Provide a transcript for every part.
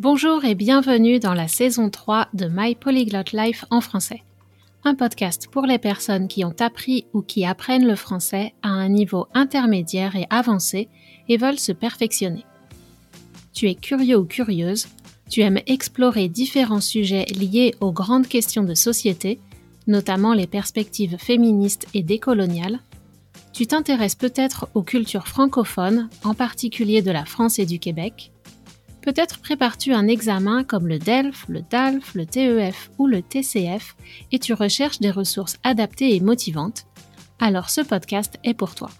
Bonjour et bienvenue dans la saison 3 de My Polyglot Life en français. Un podcast pour les personnes qui ont appris ou qui apprennent le français à un niveau intermédiaire et avancé et veulent se perfectionner. Tu es curieux ou curieuse, tu aimes explorer différents sujets liés aux grandes questions de société, notamment les perspectives féministes et décoloniales. Tu t'intéresses peut-être aux cultures francophones, en particulier de la France et du Québec Peut-être prépares-tu un examen comme le DELF, le DALF, le TEF ou le TCF et tu recherches des ressources adaptées et motivantes. Alors ce podcast est pour toi.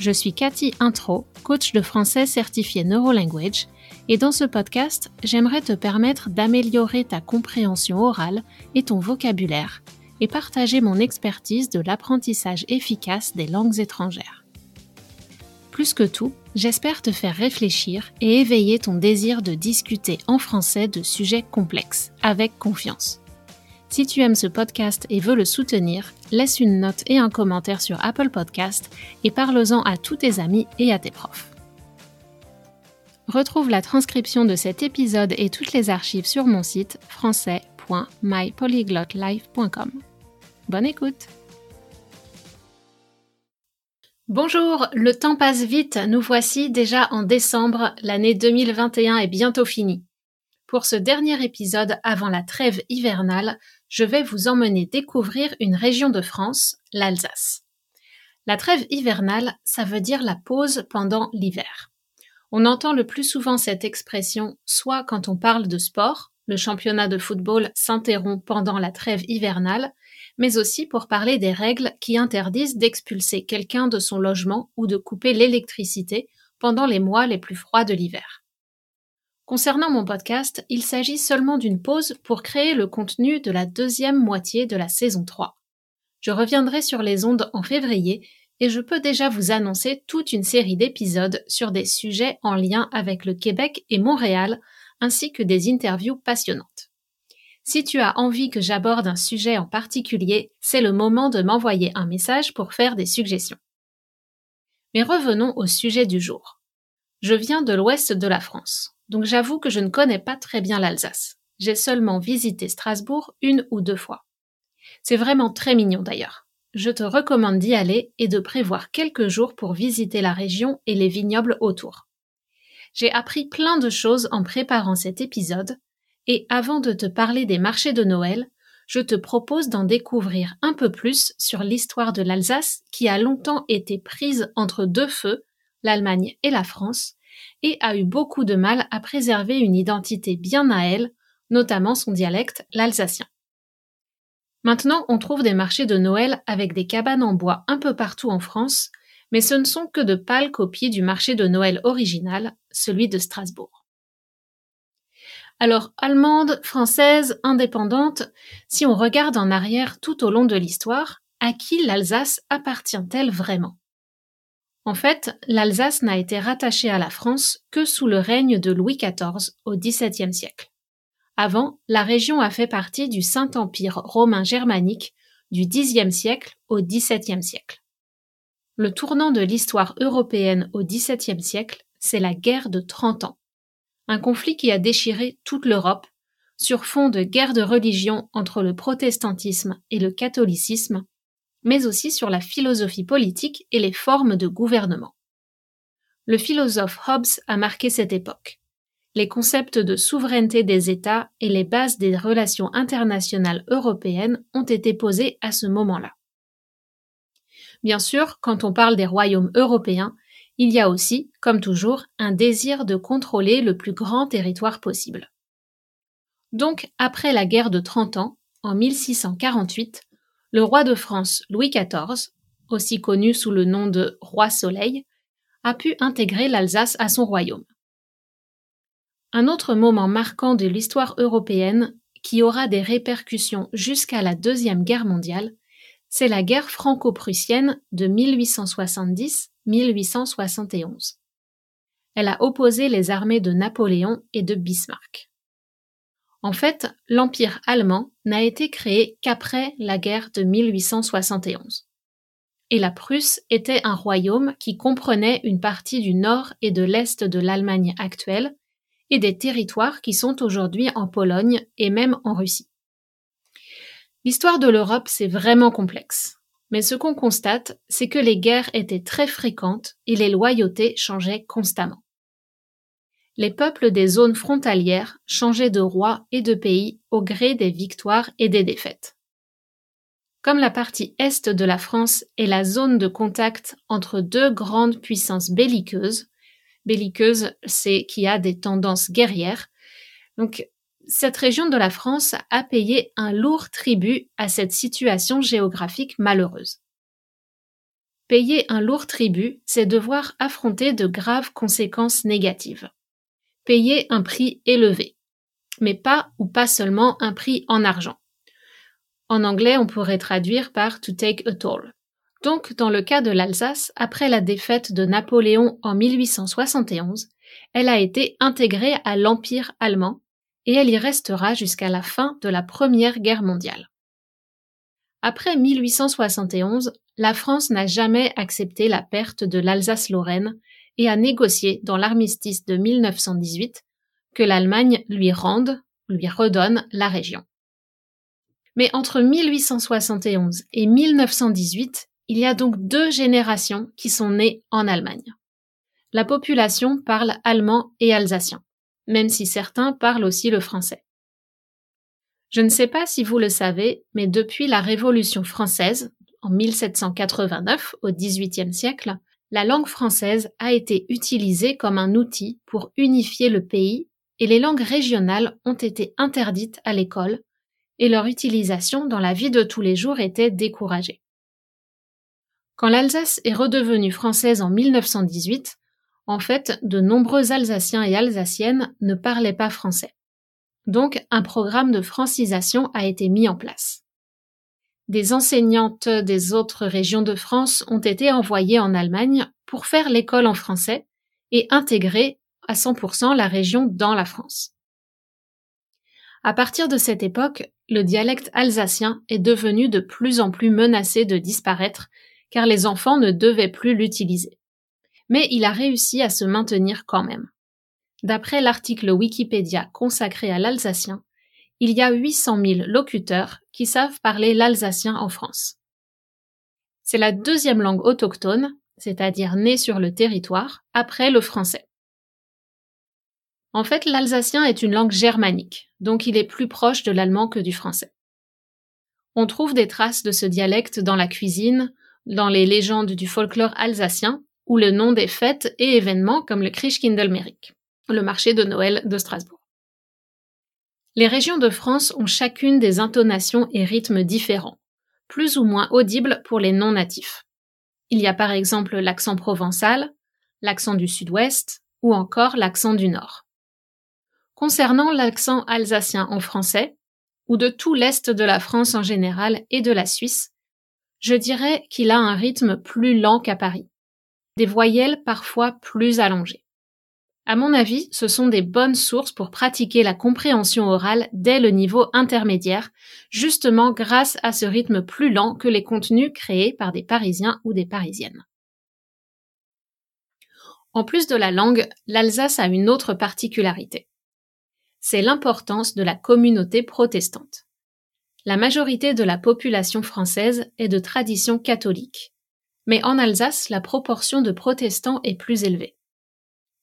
Je suis Cathy Intro, coach de français certifié Neurolanguage, et dans ce podcast, j'aimerais te permettre d'améliorer ta compréhension orale et ton vocabulaire et partager mon expertise de l'apprentissage efficace des langues étrangères. Plus que tout, j'espère te faire réfléchir et éveiller ton désir de discuter en français de sujets complexes, avec confiance. Si tu aimes ce podcast et veux le soutenir, laisse une note et un commentaire sur Apple Podcast et parle-en à tous tes amis et à tes profs. Retrouve la transcription de cet épisode et toutes les archives sur mon site français.mypolyglotlife.com. Bonne écoute! Bonjour, le temps passe vite, nous voici déjà en décembre, l'année 2021 est bientôt finie. Pour ce dernier épisode avant la trêve hivernale, je vais vous emmener découvrir une région de France, l'Alsace. La trêve hivernale, ça veut dire la pause pendant l'hiver. On entend le plus souvent cette expression soit quand on parle de sport, le championnat de football s'interrompt pendant la trêve hivernale, mais aussi pour parler des règles qui interdisent d'expulser quelqu'un de son logement ou de couper l'électricité pendant les mois les plus froids de l'hiver. Concernant mon podcast, il s'agit seulement d'une pause pour créer le contenu de la deuxième moitié de la saison 3. Je reviendrai sur les ondes en février et je peux déjà vous annoncer toute une série d'épisodes sur des sujets en lien avec le Québec et Montréal, ainsi que des interviews passionnantes. Si tu as envie que j'aborde un sujet en particulier, c'est le moment de m'envoyer un message pour faire des suggestions. Mais revenons au sujet du jour. Je viens de l'ouest de la France, donc j'avoue que je ne connais pas très bien l'Alsace. J'ai seulement visité Strasbourg une ou deux fois. C'est vraiment très mignon d'ailleurs. Je te recommande d'y aller et de prévoir quelques jours pour visiter la région et les vignobles autour. J'ai appris plein de choses en préparant cet épisode, et avant de te parler des marchés de Noël, je te propose d'en découvrir un peu plus sur l'histoire de l'Alsace qui a longtemps été prise entre deux feux, l'Allemagne et la France, et a eu beaucoup de mal à préserver une identité bien à elle, notamment son dialecte, l'alsacien. Maintenant, on trouve des marchés de Noël avec des cabanes en bois un peu partout en France, mais ce ne sont que de pâles copies du marché de Noël original, celui de Strasbourg. Alors, allemande, française, indépendante, si on regarde en arrière tout au long de l'histoire, à qui l'Alsace appartient-elle vraiment? En fait, l'Alsace n'a été rattachée à la France que sous le règne de Louis XIV au XVIIe siècle. Avant, la région a fait partie du Saint-Empire romain germanique du Xe siècle au XVIIe siècle. Le tournant de l'histoire européenne au XVIIe siècle, c'est la guerre de Trente ans un conflit qui a déchiré toute l'Europe, sur fond de guerre de religion entre le protestantisme et le catholicisme, mais aussi sur la philosophie politique et les formes de gouvernement. Le philosophe Hobbes a marqué cette époque. Les concepts de souveraineté des États et les bases des relations internationales européennes ont été posés à ce moment-là. Bien sûr, quand on parle des royaumes européens, il y a aussi, comme toujours, un désir de contrôler le plus grand territoire possible. Donc, après la guerre de Trente Ans, en 1648, le roi de France Louis XIV, aussi connu sous le nom de Roi Soleil, a pu intégrer l'Alsace à son royaume. Un autre moment marquant de l'histoire européenne qui aura des répercussions jusqu'à la Deuxième Guerre mondiale, c'est la guerre franco-prussienne de 1870 1871. Elle a opposé les armées de Napoléon et de Bismarck. En fait, l'Empire allemand n'a été créé qu'après la guerre de 1871. Et la Prusse était un royaume qui comprenait une partie du nord et de l'est de l'Allemagne actuelle et des territoires qui sont aujourd'hui en Pologne et même en Russie. L'histoire de l'Europe, c'est vraiment complexe. Mais ce qu'on constate, c'est que les guerres étaient très fréquentes et les loyautés changeaient constamment. Les peuples des zones frontalières changeaient de roi et de pays au gré des victoires et des défaites. Comme la partie est de la France est la zone de contact entre deux grandes puissances belliqueuses, belliqueuse, c'est qui a des tendances guerrières. Donc, cette région de la France a payé un lourd tribut à cette situation géographique malheureuse. Payer un lourd tribut, c'est devoir affronter de graves conséquences négatives. Payer un prix élevé. Mais pas ou pas seulement un prix en argent. En anglais, on pourrait traduire par to take a toll. Donc, dans le cas de l'Alsace, après la défaite de Napoléon en 1871, elle a été intégrée à l'Empire allemand et elle y restera jusqu'à la fin de la Première Guerre mondiale. Après 1871, la France n'a jamais accepté la perte de l'Alsace-Lorraine et a négocié dans l'armistice de 1918 que l'Allemagne lui rende, lui redonne la région. Mais entre 1871 et 1918, il y a donc deux générations qui sont nées en Allemagne. La population parle allemand et alsacien, même si certains parlent aussi le français. Je ne sais pas si vous le savez, mais depuis la Révolution française, en 1789 au XVIIIe siècle, la langue française a été utilisée comme un outil pour unifier le pays et les langues régionales ont été interdites à l'école et leur utilisation dans la vie de tous les jours était découragée. Quand l'Alsace est redevenue française en 1918, en fait, de nombreux Alsaciens et Alsaciennes ne parlaient pas français. Donc, un programme de francisation a été mis en place. Des enseignantes des autres régions de France ont été envoyées en Allemagne pour faire l'école en français et intégrer à 100% la région dans la France. À partir de cette époque, le dialecte alsacien est devenu de plus en plus menacé de disparaître car les enfants ne devaient plus l'utiliser. Mais il a réussi à se maintenir quand même. D'après l'article Wikipédia consacré à l'alsacien, il y a 800 000 locuteurs qui savent parler l'alsacien en France. C'est la deuxième langue autochtone, c'est-à-dire née sur le territoire, après le français. En fait, l'alsacien est une langue germanique, donc il est plus proche de l'allemand que du français. On trouve des traces de ce dialecte dans la cuisine, dans les légendes du folklore alsacien ou le nom des fêtes et événements comme le Christkindlmerik, le marché de Noël de Strasbourg. Les régions de France ont chacune des intonations et rythmes différents, plus ou moins audibles pour les non-natifs. Il y a par exemple l'accent provençal, l'accent du sud-ouest ou encore l'accent du nord. Concernant l'accent alsacien en français, ou de tout l'est de la France en général et de la Suisse, je dirais qu'il a un rythme plus lent qu'à Paris, des voyelles parfois plus allongées. À mon avis, ce sont des bonnes sources pour pratiquer la compréhension orale dès le niveau intermédiaire, justement grâce à ce rythme plus lent que les contenus créés par des Parisiens ou des Parisiennes. En plus de la langue, l'Alsace a une autre particularité. C'est l'importance de la communauté protestante. La majorité de la population française est de tradition catholique, mais en Alsace, la proportion de protestants est plus élevée.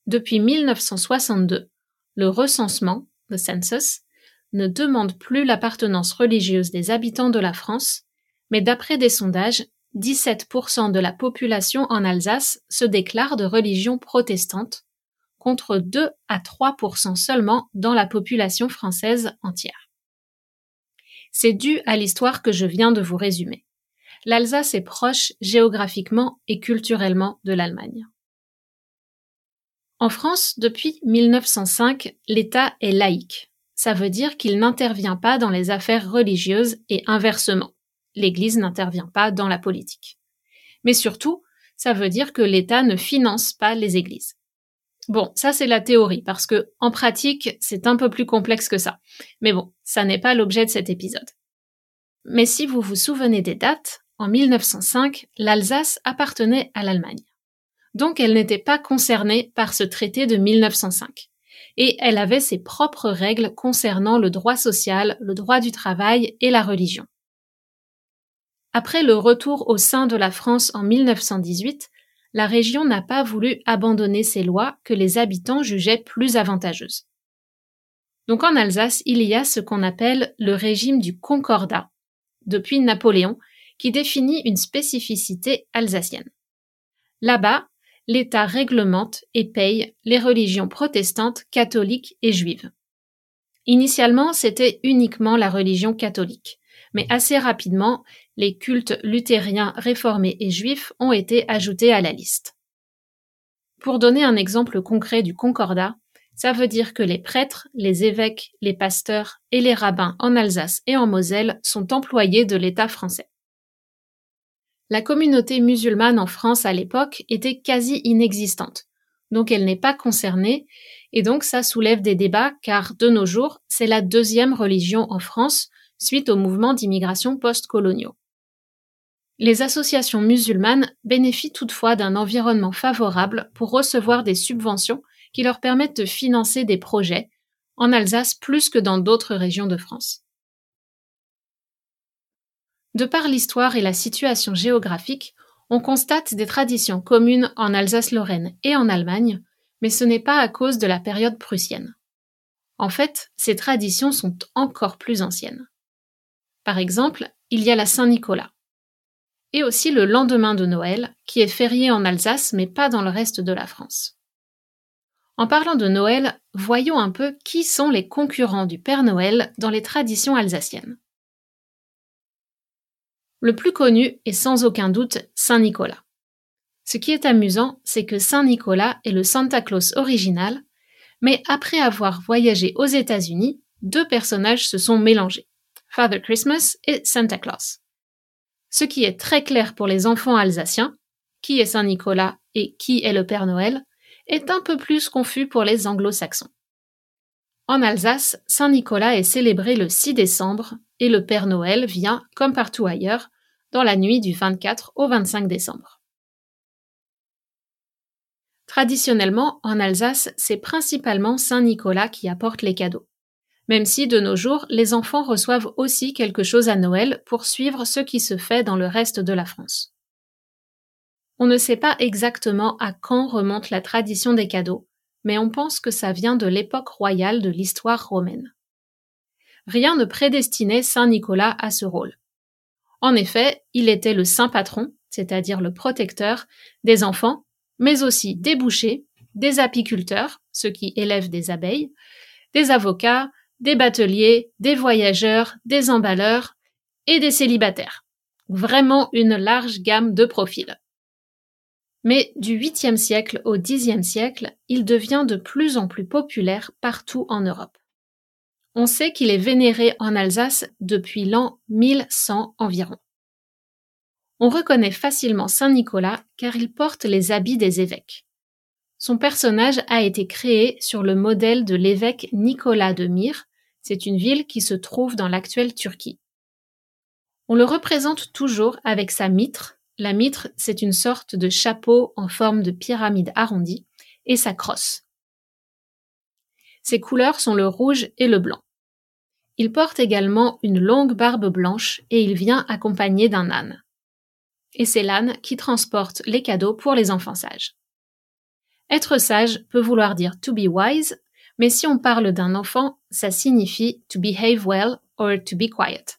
Depuis 1962, le recensement, le census, ne demande plus l'appartenance religieuse des habitants de la France, mais d'après des sondages, 17% de la population en Alsace se déclare de religion protestante, contre 2 à 3% seulement dans la population française entière. C'est dû à l'histoire que je viens de vous résumer. L'Alsace est proche géographiquement et culturellement de l'Allemagne. En France, depuis 1905, l'État est laïque. Ça veut dire qu'il n'intervient pas dans les affaires religieuses et inversement. L'Église n'intervient pas dans la politique. Mais surtout, ça veut dire que l'État ne finance pas les églises. Bon, ça c'est la théorie, parce que en pratique, c'est un peu plus complexe que ça. Mais bon, ça n'est pas l'objet de cet épisode. Mais si vous vous souvenez des dates, en 1905, l'Alsace appartenait à l'Allemagne. Donc elle n'était pas concernée par ce traité de 1905. et elle avait ses propres règles concernant le droit social, le droit du travail et la religion. Après le retour au sein de la France en 1918, la région n'a pas voulu abandonner ces lois que les habitants jugeaient plus avantageuses. Donc en Alsace, il y a ce qu'on appelle le régime du concordat, depuis Napoléon, qui définit une spécificité alsacienne. Là-bas, l'État réglemente et paye les religions protestantes, catholiques et juives. Initialement, c'était uniquement la religion catholique, mais assez rapidement, les cultes luthériens, réformés et juifs ont été ajoutés à la liste. Pour donner un exemple concret du concordat, ça veut dire que les prêtres, les évêques, les pasteurs et les rabbins en Alsace et en Moselle sont employés de l'État français. La communauté musulmane en France à l'époque était quasi inexistante, donc elle n'est pas concernée, et donc ça soulève des débats car de nos jours, c'est la deuxième religion en France suite au mouvement d'immigration post-coloniaux. Les associations musulmanes bénéficient toutefois d'un environnement favorable pour recevoir des subventions qui leur permettent de financer des projets, en Alsace plus que dans d'autres régions de France. De par l'histoire et la situation géographique, on constate des traditions communes en Alsace-Lorraine et en Allemagne, mais ce n'est pas à cause de la période prussienne. En fait, ces traditions sont encore plus anciennes. Par exemple, il y a la Saint-Nicolas et aussi le lendemain de Noël, qui est férié en Alsace mais pas dans le reste de la France. En parlant de Noël, voyons un peu qui sont les concurrents du Père Noël dans les traditions alsaciennes. Le plus connu est sans aucun doute Saint Nicolas. Ce qui est amusant, c'est que Saint Nicolas est le Santa Claus original, mais après avoir voyagé aux États-Unis, deux personnages se sont mélangés, Father Christmas et Santa Claus. Ce qui est très clair pour les enfants alsaciens, qui est Saint Nicolas et qui est le Père Noël, est un peu plus confus pour les anglo-saxons. En Alsace, Saint Nicolas est célébré le 6 décembre et le Père Noël vient, comme partout ailleurs, dans la nuit du 24 au 25 décembre. Traditionnellement, en Alsace, c'est principalement Saint Nicolas qui apporte les cadeaux même si de nos jours, les enfants reçoivent aussi quelque chose à Noël pour suivre ce qui se fait dans le reste de la France. On ne sait pas exactement à quand remonte la tradition des cadeaux, mais on pense que ça vient de l'époque royale de l'histoire romaine. Rien ne prédestinait Saint Nicolas à ce rôle. En effet, il était le saint patron, c'est-à-dire le protecteur, des enfants, mais aussi des bouchers, des apiculteurs, ceux qui élèvent des abeilles, des avocats, des bateliers, des voyageurs, des emballeurs et des célibataires. Vraiment une large gamme de profils. Mais du 8e siècle au 10e siècle, il devient de plus en plus populaire partout en Europe. On sait qu'il est vénéré en Alsace depuis l'an 1100 environ. On reconnaît facilement Saint Nicolas car il porte les habits des évêques. Son personnage a été créé sur le modèle de l'évêque Nicolas de Myre, c'est une ville qui se trouve dans l'actuelle Turquie. On le représente toujours avec sa mitre. La mitre, c'est une sorte de chapeau en forme de pyramide arrondie, et sa crosse. Ses couleurs sont le rouge et le blanc. Il porte également une longue barbe blanche et il vient accompagné d'un âne. Et c'est l'âne qui transporte les cadeaux pour les enfants sages. Être sage peut vouloir dire to be wise mais si on parle d'un enfant, ça signifie to behave well or to be quiet.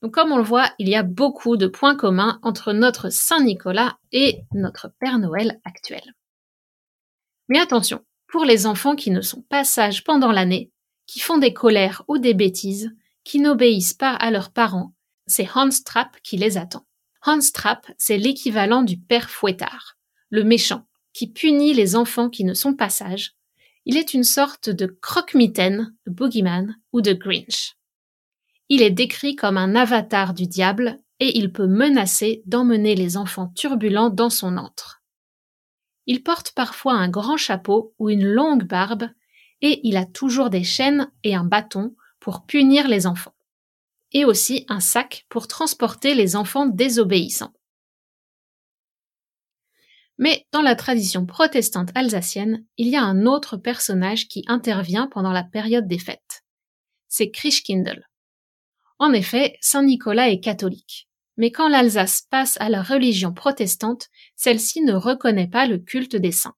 Donc comme on le voit, il y a beaucoup de points communs entre notre Saint Nicolas et notre Père Noël actuel. Mais attention, pour les enfants qui ne sont pas sages pendant l'année, qui font des colères ou des bêtises, qui n'obéissent pas à leurs parents, c'est Hans Trapp qui les attend. Hans Trapp, c'est l'équivalent du père fouettard, le méchant, qui punit les enfants qui ne sont pas sages il est une sorte de croque-mitaine, de boogeyman ou de Grinch. Il est décrit comme un avatar du diable et il peut menacer d'emmener les enfants turbulents dans son antre. Il porte parfois un grand chapeau ou une longue barbe et il a toujours des chaînes et un bâton pour punir les enfants. Et aussi un sac pour transporter les enfants désobéissants. Mais dans la tradition protestante alsacienne, il y a un autre personnage qui intervient pendant la période des fêtes. C'est Christkindl. En effet, Saint Nicolas est catholique. Mais quand l'Alsace passe à la religion protestante, celle-ci ne reconnaît pas le culte des saints.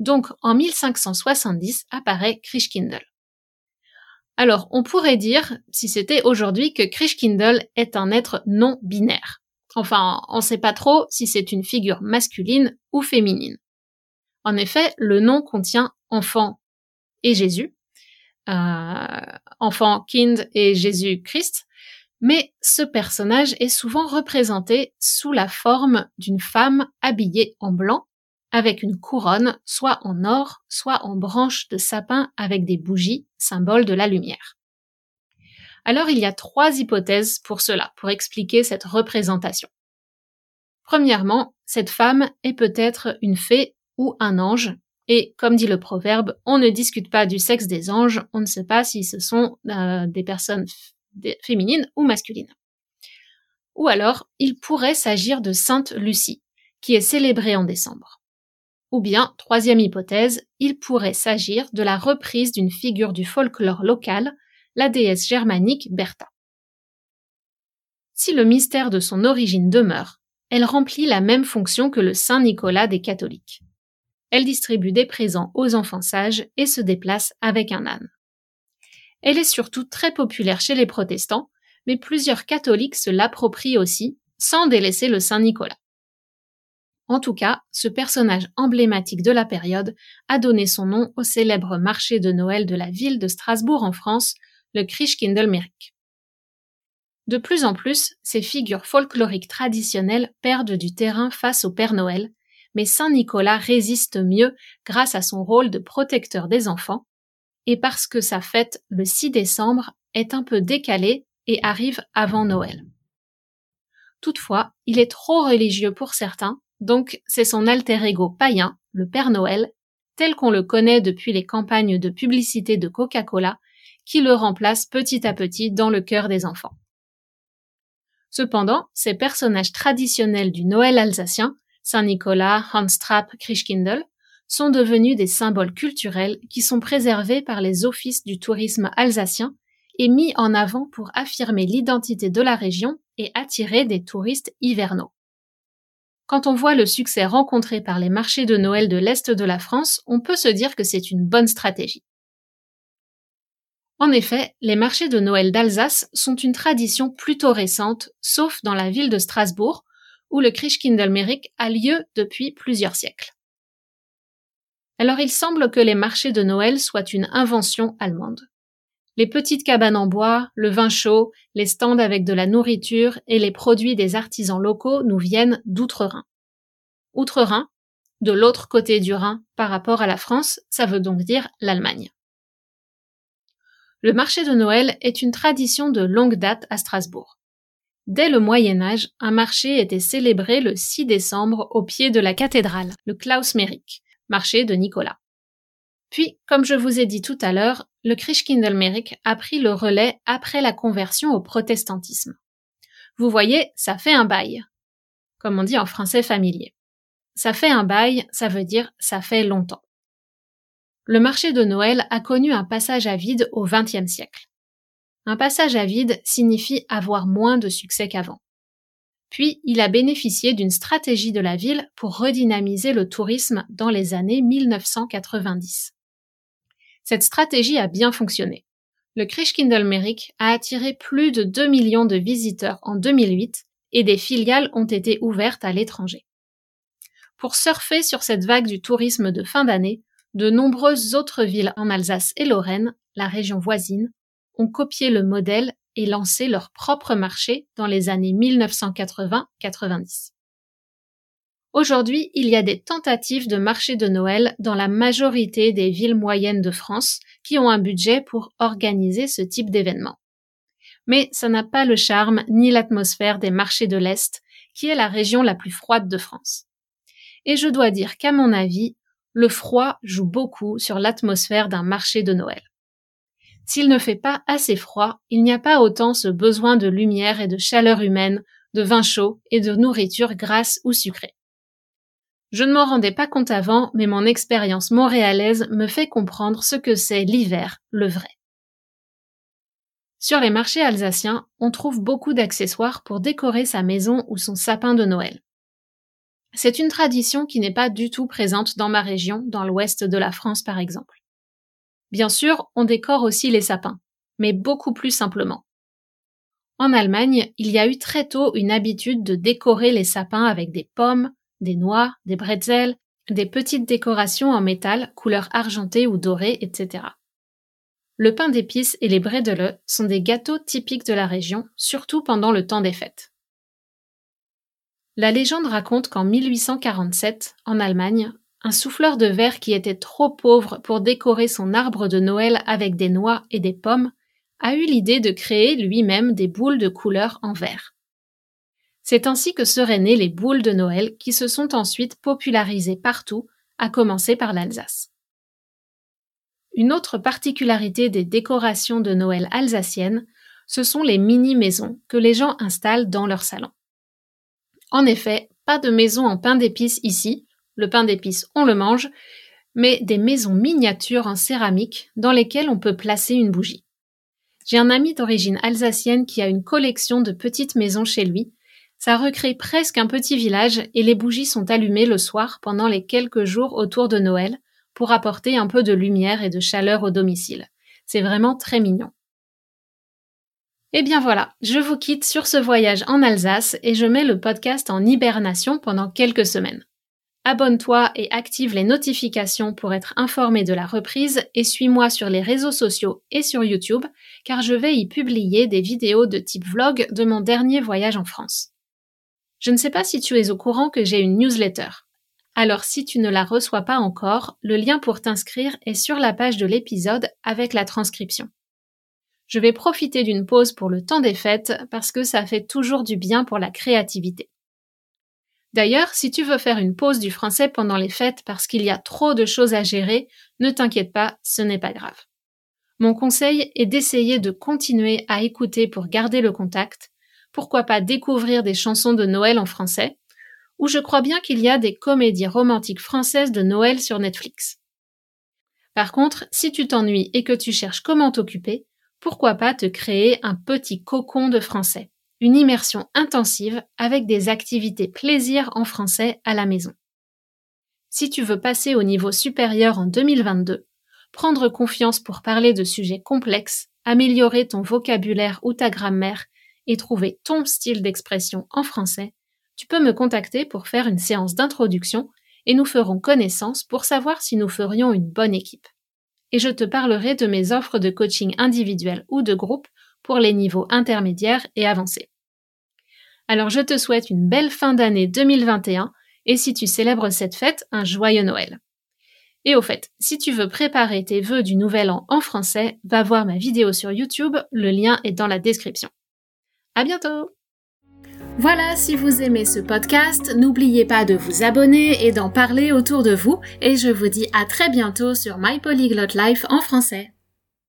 Donc, en 1570 apparaît Christkindl. Alors, on pourrait dire, si c'était aujourd'hui, que Christkindl est un être non binaire. Enfin, on ne sait pas trop si c'est une figure masculine ou féminine. En effet, le nom contient enfant et Jésus, euh, enfant Kind et Jésus-Christ, mais ce personnage est souvent représenté sous la forme d'une femme habillée en blanc, avec une couronne soit en or, soit en branches de sapin avec des bougies, symbole de la lumière. Alors il y a trois hypothèses pour cela, pour expliquer cette représentation. Premièrement, cette femme est peut-être une fée ou un ange, et comme dit le proverbe, on ne discute pas du sexe des anges, on ne sait pas si ce sont euh, des personnes féminine ou masculine. Ou alors, il pourrait s'agir de Sainte Lucie, qui est célébrée en décembre. Ou bien, troisième hypothèse, il pourrait s'agir de la reprise d'une figure du folklore local, la déesse germanique Bertha. Si le mystère de son origine demeure, elle remplit la même fonction que le Saint Nicolas des catholiques. Elle distribue des présents aux enfants sages et se déplace avec un âne. Elle est surtout très populaire chez les protestants, mais plusieurs catholiques se l'approprient aussi, sans délaisser le Saint Nicolas. En tout cas, ce personnage emblématique de la période a donné son nom au célèbre marché de Noël de la ville de Strasbourg en France, le Christkindlmerik. De plus en plus, ces figures folkloriques traditionnelles perdent du terrain face au Père Noël, mais Saint Nicolas résiste mieux grâce à son rôle de protecteur des enfants et parce que sa fête, le 6 décembre, est un peu décalée et arrive avant Noël. Toutefois, il est trop religieux pour certains, donc c'est son alter ego païen, le Père Noël, tel qu'on le connaît depuis les campagnes de publicité de Coca-Cola, qui le remplace petit à petit dans le cœur des enfants. Cependant, ces personnages traditionnels du Noël alsacien, Saint-Nicolas, Hans Trapp, sont devenus des symboles culturels qui sont préservés par les offices du tourisme alsacien et mis en avant pour affirmer l'identité de la région et attirer des touristes hivernaux. Quand on voit le succès rencontré par les marchés de Noël de l'Est de la France, on peut se dire que c'est une bonne stratégie. En effet, les marchés de Noël d'Alsace sont une tradition plutôt récente, sauf dans la ville de Strasbourg, où le Christkindlmerik a lieu depuis plusieurs siècles. Alors il semble que les marchés de Noël soient une invention allemande. Les petites cabanes en bois, le vin chaud, les stands avec de la nourriture et les produits des artisans locaux nous viennent d'outre-Rhin. Outre-Rhin, de l'autre côté du Rhin par rapport à la France, ça veut donc dire l'Allemagne. Le marché de Noël est une tradition de longue date à Strasbourg. Dès le Moyen Âge, un marché était célébré le 6 décembre au pied de la cathédrale, le Klaus Merik, marché de Nicolas. Puis, comme je vous ai dit tout à l'heure, le Christkindlmerik a pris le relais après la conversion au protestantisme. Vous voyez, ça fait un bail. Comme on dit en français familier. Ça fait un bail, ça veut dire ça fait longtemps. Le marché de Noël a connu un passage à vide au XXe siècle. Un passage à vide signifie avoir moins de succès qu'avant. Puis il a bénéficié d'une stratégie de la ville pour redynamiser le tourisme dans les années 1990. Cette stratégie a bien fonctionné. Le Christkindlmerik a attiré plus de 2 millions de visiteurs en 2008 et des filiales ont été ouvertes à l'étranger. Pour surfer sur cette vague du tourisme de fin d'année, de nombreuses autres villes en Alsace et Lorraine, la région voisine, ont copié le modèle et lancé leur propre marché dans les années 1980-90. Aujourd'hui, il y a des tentatives de marché de Noël dans la majorité des villes moyennes de France qui ont un budget pour organiser ce type d'événement. Mais ça n'a pas le charme ni l'atmosphère des marchés de l'Est, qui est la région la plus froide de France. Et je dois dire qu'à mon avis, le froid joue beaucoup sur l'atmosphère d'un marché de Noël. S'il ne fait pas assez froid, il n'y a pas autant ce besoin de lumière et de chaleur humaine, de vin chaud et de nourriture grasse ou sucrée. Je ne m'en rendais pas compte avant, mais mon expérience montréalaise me fait comprendre ce que c'est l'hiver, le vrai. Sur les marchés alsaciens, on trouve beaucoup d'accessoires pour décorer sa maison ou son sapin de Noël. C'est une tradition qui n'est pas du tout présente dans ma région, dans l'ouest de la France par exemple. Bien sûr, on décore aussi les sapins, mais beaucoup plus simplement. En Allemagne, il y a eu très tôt une habitude de décorer les sapins avec des pommes, des noix, des bretzels, des petites décorations en métal, couleur argentée ou dorée, etc. Le pain d'épices et les bredele sont des gâteaux typiques de la région, surtout pendant le temps des fêtes. La légende raconte qu'en 1847, en Allemagne, un souffleur de verre qui était trop pauvre pour décorer son arbre de Noël avec des noix et des pommes a eu l'idée de créer lui-même des boules de couleur en verre. C'est ainsi que seraient nées les boules de Noël qui se sont ensuite popularisées partout, à commencer par l'Alsace. Une autre particularité des décorations de Noël alsaciennes, ce sont les mini-maisons que les gens installent dans leur salon. En effet, pas de maison en pain d'épices ici, le pain d'épices on le mange, mais des maisons miniatures en céramique dans lesquelles on peut placer une bougie. J'ai un ami d'origine alsacienne qui a une collection de petites maisons chez lui. Ça recrée presque un petit village et les bougies sont allumées le soir pendant les quelques jours autour de Noël pour apporter un peu de lumière et de chaleur au domicile. C'est vraiment très mignon. Et eh bien voilà, je vous quitte sur ce voyage en Alsace et je mets le podcast en hibernation pendant quelques semaines. Abonne-toi et active les notifications pour être informé de la reprise et suis-moi sur les réseaux sociaux et sur YouTube car je vais y publier des vidéos de type vlog de mon dernier voyage en France. Je ne sais pas si tu es au courant que j'ai une newsletter. Alors si tu ne la reçois pas encore, le lien pour t'inscrire est sur la page de l'épisode avec la transcription. Je vais profiter d'une pause pour le temps des fêtes parce que ça fait toujours du bien pour la créativité. D'ailleurs, si tu veux faire une pause du français pendant les fêtes parce qu'il y a trop de choses à gérer, ne t'inquiète pas, ce n'est pas grave. Mon conseil est d'essayer de continuer à écouter pour garder le contact, pourquoi pas découvrir des chansons de Noël en français, ou je crois bien qu'il y a des comédies romantiques françaises de Noël sur Netflix. Par contre, si tu t'ennuies et que tu cherches comment t'occuper, pourquoi pas te créer un petit cocon de français une immersion intensive avec des activités plaisir en français à la maison. Si tu veux passer au niveau supérieur en 2022, prendre confiance pour parler de sujets complexes, améliorer ton vocabulaire ou ta grammaire et trouver ton style d'expression en français, tu peux me contacter pour faire une séance d'introduction et nous ferons connaissance pour savoir si nous ferions une bonne équipe. Et je te parlerai de mes offres de coaching individuel ou de groupe pour les niveaux intermédiaires et avancés. Alors je te souhaite une belle fin d'année 2021 et si tu célèbres cette fête, un joyeux Noël. Et au fait, si tu veux préparer tes vœux du nouvel an en français, va voir ma vidéo sur YouTube, le lien est dans la description. À bientôt! Voilà, si vous aimez ce podcast, n'oubliez pas de vous abonner et d'en parler autour de vous, et je vous dis à très bientôt sur My Polyglot Life en français.